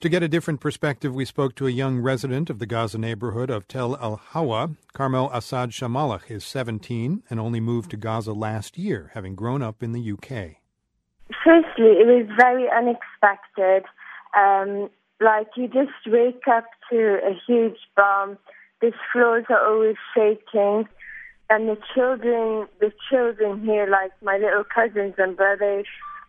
To get a different perspective, we spoke to a young resident of the Gaza neighborhood of Tel Al Hawa. Karmel Asad Shamallakh is 17 and only moved to Gaza last year, having grown up in the UK. Firstly, it was very unexpected. Um, like, you just wake up to a huge bomb. The floors are always shaking. And the children, the children here, like my little cousins and brothers,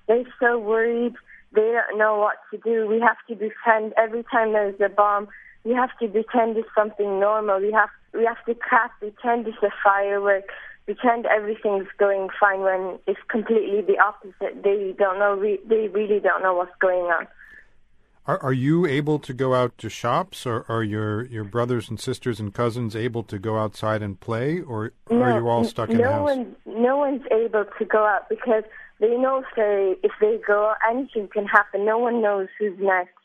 they're so worried they don't know what to do. We have to pretend every time there's a bomb. We have to pretend it's something normal. We have we have to craft pretend it's a firework. Pretend everything's going fine when it's completely the opposite. They don't know. Re- They really don't know what's going on. Are, are you able to go out to shops, or are your, your brothers and sisters and cousins able to go outside and play, or no, are you all stuck in no the house? One, no one's able to go out because they know if they if they go, anything can happen. No one knows who's next,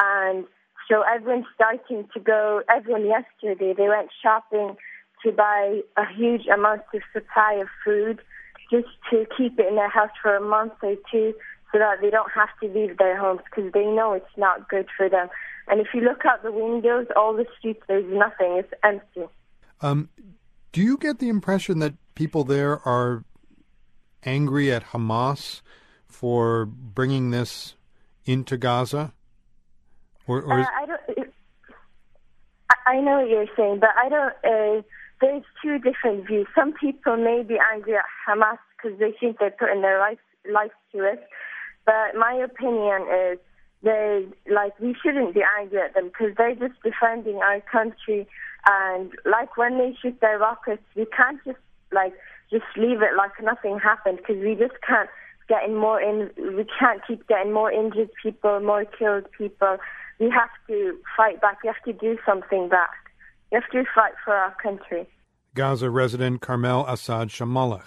and so everyone's starting to go. Everyone yesterday they went shopping to buy a huge amount of supply of food just to keep it in their house for a month or two so that they don't have to leave their homes because they know it's not good for them. And if you look out the windows, all the streets, there's nothing. It's empty. Um, do you get the impression that people there are angry at Hamas for bringing this into Gaza? Or, or is... uh, I don't. I know what you're saying, but I don't. Uh, there's two different views. Some people may be angry at Hamas because they think they're putting their life life to it. But my opinion is they like we shouldn't be angry at them because they're just defending our country. And like when they shoot their rockets, we can't just like just leave it like nothing happened because we just can't get in more in. We can't keep getting more injured people, more killed people. We have to fight back. We have to do something back. We have to fight for our country. Gaza resident Karmel Asad Shamallakh.